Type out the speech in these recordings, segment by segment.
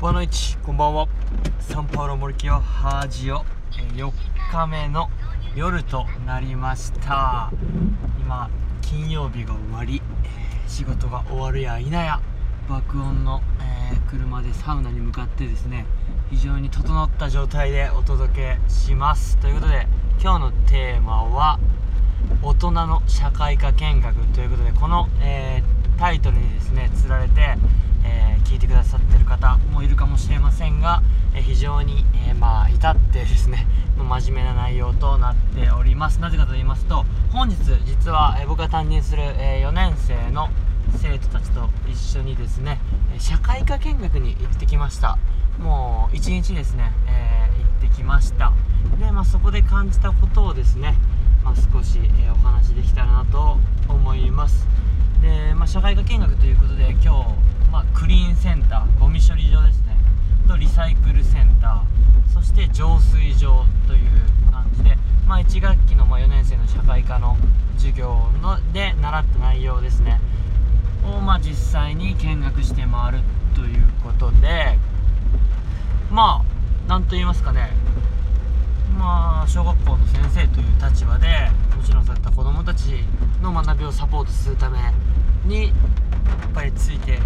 ボアノイチこんばんは。サンパウロモルキオハージオ4日目の夜となりました。今金曜日が終わり仕事が終わるや否や爆音の、えー、車でサウナに向かってですね非常に整った状態でお届けします。ということで今日のテーマは大人の社会科見学ということでこの、えー、タイトルにですねつられて、聞いてくださってる方もいるかもしれませんが、え、非常に、えまあ至ってですね 真面目な内容となっております。なぜかと言いますと本日実は、え僕が担任する、え4年生の生徒たちと一緒にですね社会科見学に行ってきました。もう一日ですね、えー、行ってきました。で、まあ、そこで感じたことをですね、まあ、少し、えー、お話できたらなと思います。で、まあ、社会科見学ということで今日、まあ、クリーンセンターゴミ処理場ですね。とリサイクルセンターそして浄水場という感じで、まあ、1学期のま4年生の社会科の授業ので習った内容ですね。を、まあ、実際に見学して回るということでまあ何と言いますかね。まあ小学校の先生という立場でもちろんそういった子どもたちの学びをサポートするためにやっぱりついていっ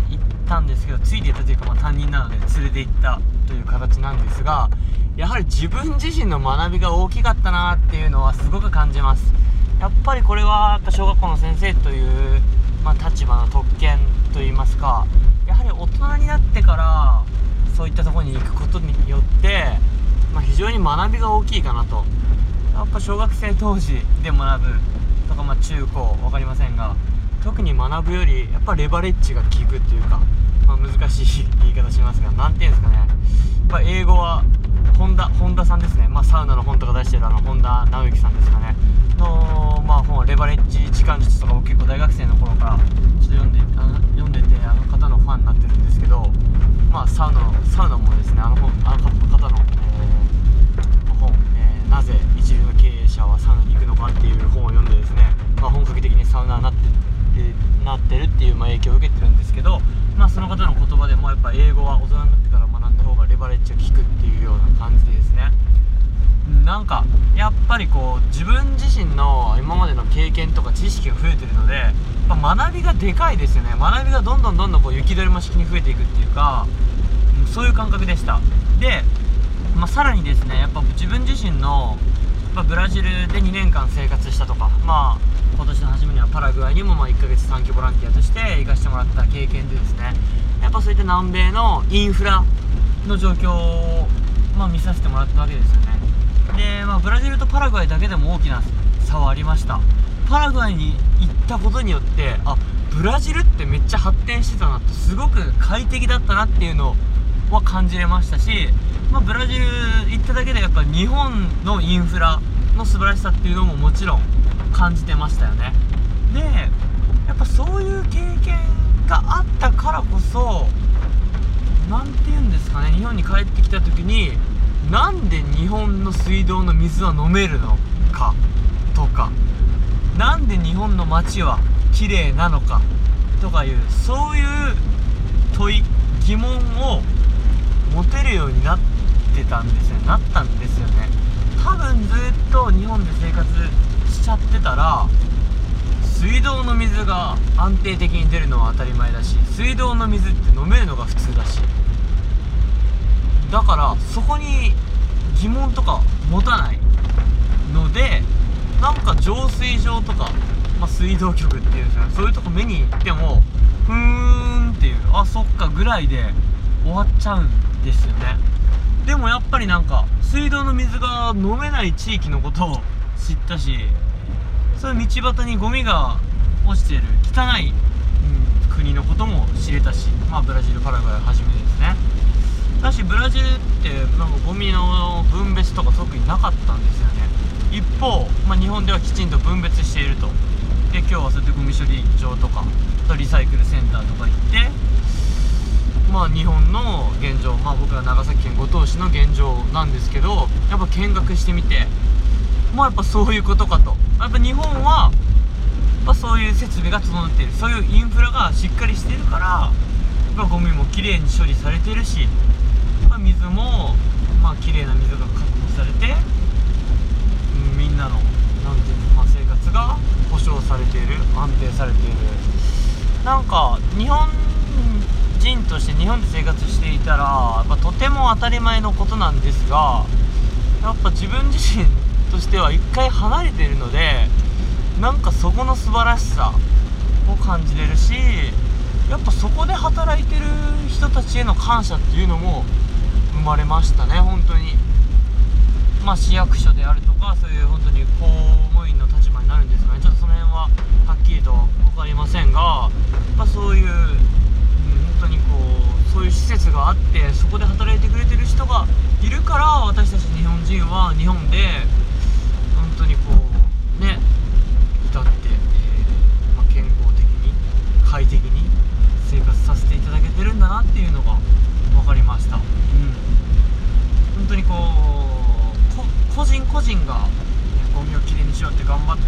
たんですけどついていたというか、まあ、担任なので連れて行ったという形なんですがやはり自分自身の学びが大きかったなっていうのはすごく感じます。やっぱりこれはやっぱ小学校の先生というまあ、立場の特権といいますかやはり大人になってからそういったところに行くことによって、まあ、非常に学びが大きいかなと。やっぱ小学生当時で学ぶとか、まあ、中高分かりませんが特に学ぶよりやっぱレバレッジが効くっていうか、まあ、難しい 言い方しますが何ていうんですかね。やっぱ英語は本田本田さんですね、まあ、サウナの本とか出してるあの本田直之さんですかね。の、まあ、本レバレッジ時間術とか僕結構大学生の頃からちょっと読んであ読んでその方の言葉でもやっぱ英語は大人になってから学んだ方がレバレッジが効くっていうような感じでですね。なんかやっぱりこう自分自身の今までの経験とか知識が増えてるのでやっぱ学びがでかいですよね。学びがどんどんどんどんこう雪だるま式に増えていくっていうかそういう感覚でした。で、まあ、さらにですねやっぱ自分自身のやっぱブラジルで2年間生活したとかまあ今年の初めにはパラグアイにもま1ヶ月短期ボランティアとして行かせてもらった経験でですねぱそういった南米のインフラの状況を、まあ、見させてもらったわけですよね。で、まあ、ブラジルとパラグアイだけでも大きな差はありました。パラグアイに行ったことによってあブラジルってめっちゃ発展してたなってすごく快適だったなっていうのは感じれましたし、まあ、ブラジル行っただけでやっぱ日本のインフラの素晴らしさっていうのももちろん感じてましたよね。でやっぱそういう経験があったからこそ何て言うんですかね日本に帰ってきた時になんで日本の水道の水は飲めるのかとかなんで日本の街は綺麗なのかとかいうそういう問い疑問を持てるようになってたんですよなったんですよね。多分ずっと日本で生活しちゃってたら水道の水が安定的に出るのは当たり前だし水道の水って飲めるのが普通だし。だからそこに疑問とか持たないのでなんか浄水場とか、まあ、水道局っていうんですかねそういうとこ目に行ってもふーんっていうあそっかぐらいで終わっちゃうんですよね。でもやっぱりなんか水道の水が飲めない地域のことを知ったしそういう道端にゴミが落ちてる汚い、国のことも知れたしまあブラジルパラグアイはじめですね。だしブラジルってなんかゴミの分別とか特になかったんですよね。一方、まあ、日本ではきちんと分別していると。で今日はそうやってゴミ処理場とかとリサイクルセンターとか行ってまあ日本の現状まあ僕ら長崎県五島市の現状なんですけどやっぱ見学してみてまあやっぱそういうことかと。やっぱ日本はやっそういう設備が整っている。そういうインフラがしっかりしてるからぱゴミもきれいに処理されてるし、まあ、水もまあ綺麗な水が確保されて、みんなのなんていうの、まあ、生活が保障されている安定されている。なんか日本人として日本で生活していたらやっぱとても当たり前のことなんですがやっぱ自分自身としては一回離れてるのでなんかそこの素晴らしさを感じれるしやっぱそこで働いてる人たちへの感謝っていうのも生まれましたね本当に。まあ市役所であるとかそういう本当に公務員の立場になるんですかね。ちょっとその辺ははっきりと分かりませんが、まあ、そういう、うん、本当にこうそういう施設があってそこで働いてくれてる人がいるから私たち日本人は日本で当にこうね歌って、えーま、健康的に快適に生活させていただけてるんだなっていうのが分かりました、うん、本当にこう個人個人が、ね、ゴミをきれいにしようって頑張っ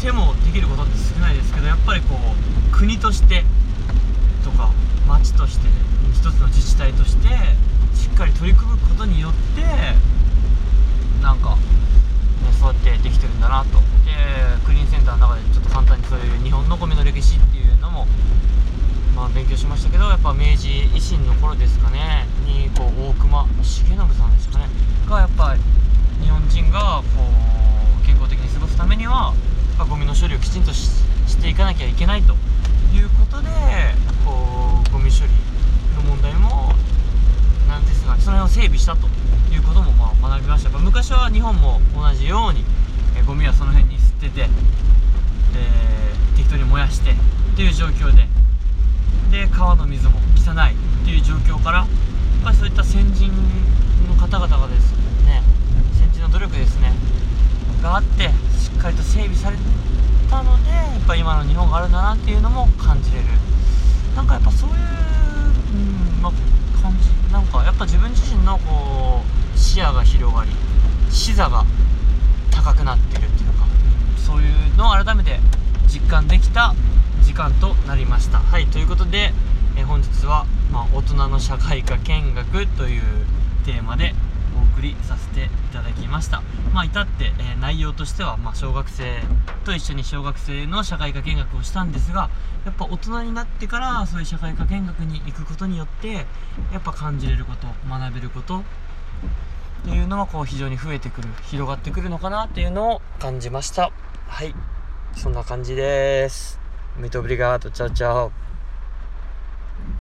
てもできることって少ないですけどやっぱりこう国としてとか町として一つの自治体としてしっかり取り組むことによってなんか、ね、そうやってできてるんだなと。でクリーンセンターの中でちょっと簡単にそういう日本のゴミの歴史っていうのもまあ、勉強しましたけどやっぱ明治維新の頃ですかね。にこう大隈重信さんでしたかね。がやっぱ日本人がこう健康的に過ごすためにはやっぱゴミの処理をきちんとしていかなきゃいけないということでこうゴミ処理の問題も何ですかその辺を整備したと。学びました。昔は日本も同じようにえゴミはその辺に捨てて、えー、適当に燃やしてっていう状況で。で川の水も汚いっていう状況からやっぱりそういった先人の方々がですね先人の努力ですねがあってしっかりと整備されたのでやっぱ今の日本があるんだなっていうのも感じれる。なんかやっぱそういう、うんま、感じなんかやっぱ自分自身のこう視野が広がり視座が高くなってるっていうのか。そういうのを改めて実感できた時間となりました。はいということで、え本日は、まあ、大人の社会科見学というテーマでお送りさせていただきました。まあ至って、えー、内容としては、まあ、小学生と一緒に小学生の社会科見学をしたんですがやっぱ大人になってからそういう社会科見学に行くことによってやっぱ感じれること学べることっていうのはこう非常に増えてくる広がってくるのかなっていうのを感じました。はい。そんな感じです。メトブリガードチャオチャオ